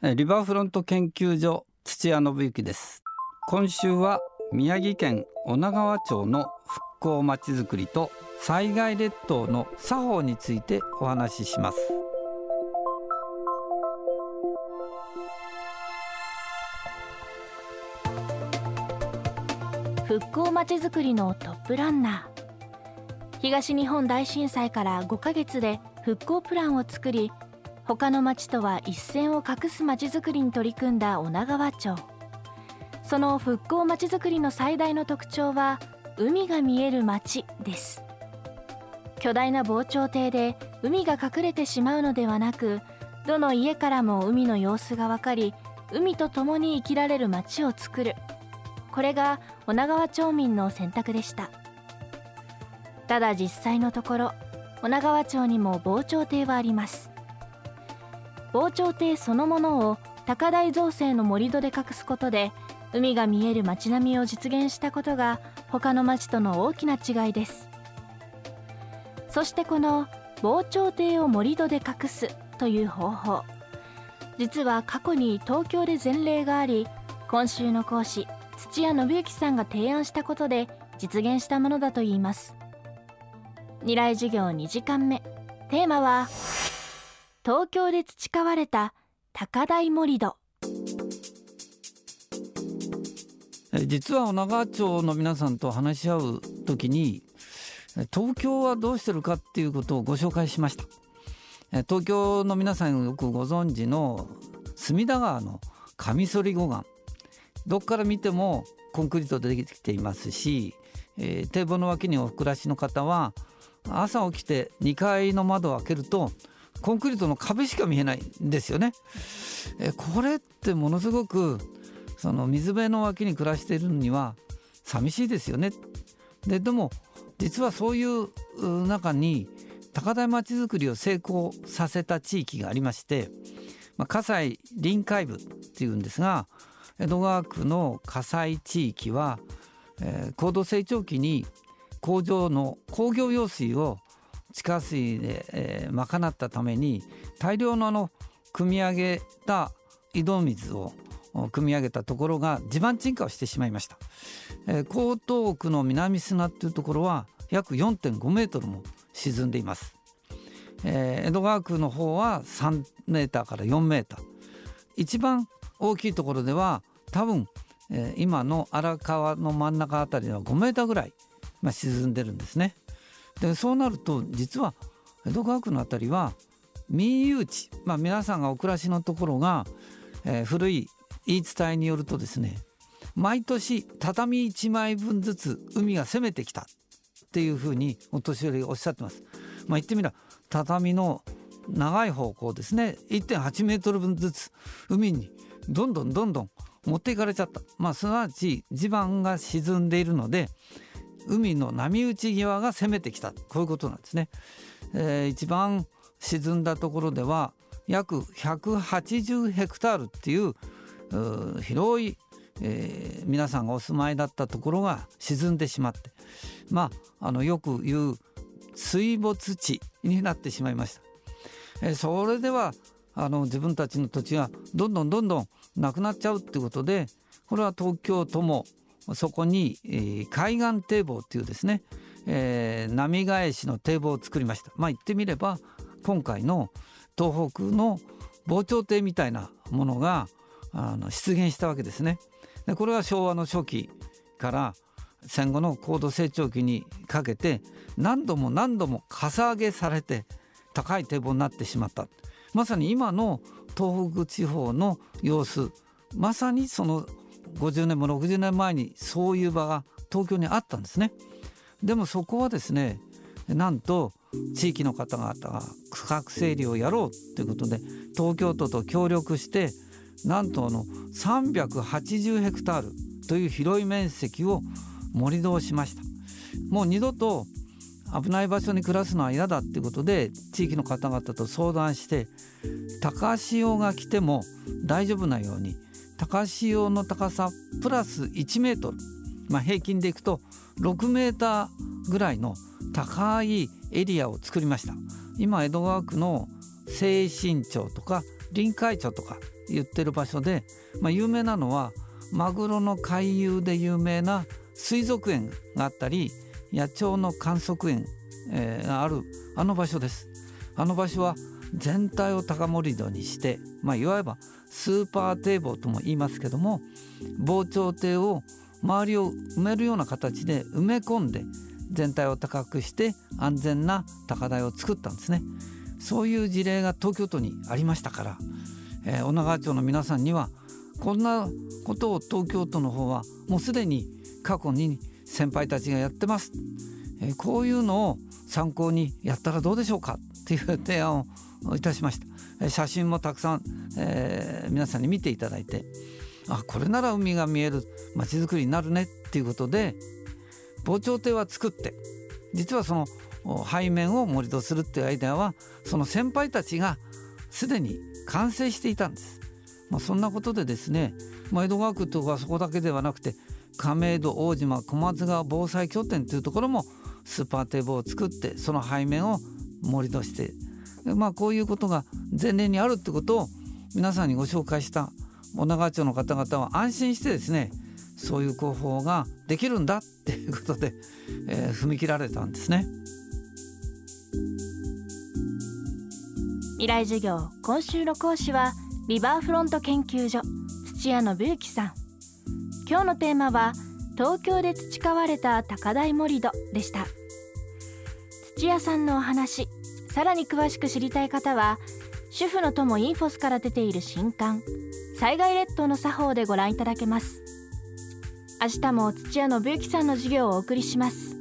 リバーフロント研究所土屋信之です。今週は宮城県女川町の復興まちづくりと災害列島の作法についてお話しします。復興まちづくりのトップランナー。東日本大震災から5ヶ月で復興プランを作り他の町とは一線を画す町づくりに取り組んだ女川町。その復興まちづくりの最大の特徴は海が見える町です。巨大な防潮堤で海が隠れてしまうのではなくどの家からも海の様子が分かり海と共に生きられる町を作る。これが女川町民の選択でした。ただ実際のところ女川町にも防潮堤はあります。防潮堤そのものを高台造成の盛り土で隠すことで海が見える街並みを実現したことが他の町との大きな違いです。そしてこの防潮堤を盛り土で隠すという方法。実は過去に東京で前例があり今週の講師土屋信之さんが提案したことで実現したものだといいます。未来授業2時間目。テーマは東京で培われた高台盛土。実は女川町の皆さんと話し合う時に東京はどうしてるかっていうことをご紹介しました。東京の皆さんよくご存知の隅田川のカミソリ護岸。どっから見てもコンクリートでできていますし、えー、堤防の脇にお暮らしの方は朝起きて2階の窓を開けるとコンクリートの壁しか見えないんですよね。えこれってものすごくその水辺の脇に暮らしているには寂しいですよね。ででも実はそういう中に高台町づくりを成功させた地域がありまして、まあ、葛西臨海部っていうんですが江戸川区の葛西地域は、えー、高度成長期に工場の工業用水を地下水で、えー、賄ったために大量のあの汲み上げた井戸水を汲み上げたところが地盤沈下をしてしまいました、えー、江東区の南砂っていうところは約4.5メートルも沈んでいます、えー、江戸川区の方は3メーターから4メーター。一番大きいところでは多分、えー、今の荒川の真ん中あたりは5メーターぐらい、まあ、沈んでるんですね。でそうなると実は江戸川区の辺りは民有地、まあ、皆さんがお暮らしのところが、えー、古い言い伝えによるとですね毎年畳1枚分ずつ海が攻めてきたっていうふうにお年寄りおっしゃってます。まあ、言ってみれば畳の長い方向ですね1.8メートル分ずつ海にどんどんどんどん持っていかれちゃった、まあ、すなわち地盤が沈んでいるので海の波打ち際が攻めてきたこういうことなんですね。えー、一番沈んだところでは約180ヘクタールっていう広い、えー、皆さんがお住まいだったところが沈んでしまってまああのよく言う水没地になってしまいました。えー、それではあの自分たちの土地がどんどんどんどんなくなっちゃうっていうことでこれは東京都もそこに、えー、海岸堤防っていうですね、えー、波返しの堤防を作りました。まあ言ってみれば今回の東北の防潮堤みたいなものがあの出現したわけですね。でこれは昭和の初期から戦後の高度成長期にかけて何度も何度もかさ上げされて高い堤防になってしまったまさに今の東北地方の様子まさにその50年も60年前にそういう場が東京にあったんですね。でもそこはですねなんと地域の方々が区画整理をやろうということで東京都と協力してなんとあの380ヘクタールという広い面積を盛り土しましたもう二度と危ない場所に暮らすのは嫌だっていうことで地域の方々と相談して高潮が来ても大丈夫なように高潮の高さプラス1メートル、まあ、平均でいくと6メーターぐらいの高いエリアを作りました今江戸川区の西新町とか臨海町とか言ってる場所で、まあ、有名なのはマグロの回遊で有名な水族園があったり野鳥の観測園、えー、があるあの場所です。あの場所は全体を高盛り土にして、まあ、いわばスーパー堤防とも言いますけども防潮堤を周りを埋めるような形で埋め込んで全体を高くして安全な高台を作ったんですね。そういう事例が東京都にありましたから、えー、女川町の皆さんにはこんなことを東京都の方はもうすでに過去に先輩たちがやってます、えー、こういうのを参考にやったらどうでしょうかっていう提案をいたしました写真もたくさん、えー、皆さんに見ていただいてあこれなら海が見えるまちづくりになるねっていうことで防潮堤は作って実はその背面を盛り土するっていうアイデアはその先輩たちがすでに完成していたんです。まあ、そんなことでですね、まあ、江戸川区とかそこだけではなくて亀戸大島小松川防災拠点というところもスーパー堤防を作ってその背面を盛り土してまあこういうことが前例にあるってことを皆さんにご紹介した女川町の方々は安心してですねそういう広報ができるんだっていうことで、えー、踏み切られたんですね。未来授業今週の講師はリバーフロント研究所土屋信之さん。今日のテーマは東京で培われた高台盛土でした。土屋さんのお話さらに詳しく知りたい方は主婦の友インフォスから出ている新刊災害列島の作法でご覧いただけます。明日も土屋信之さんの授業をお送りします。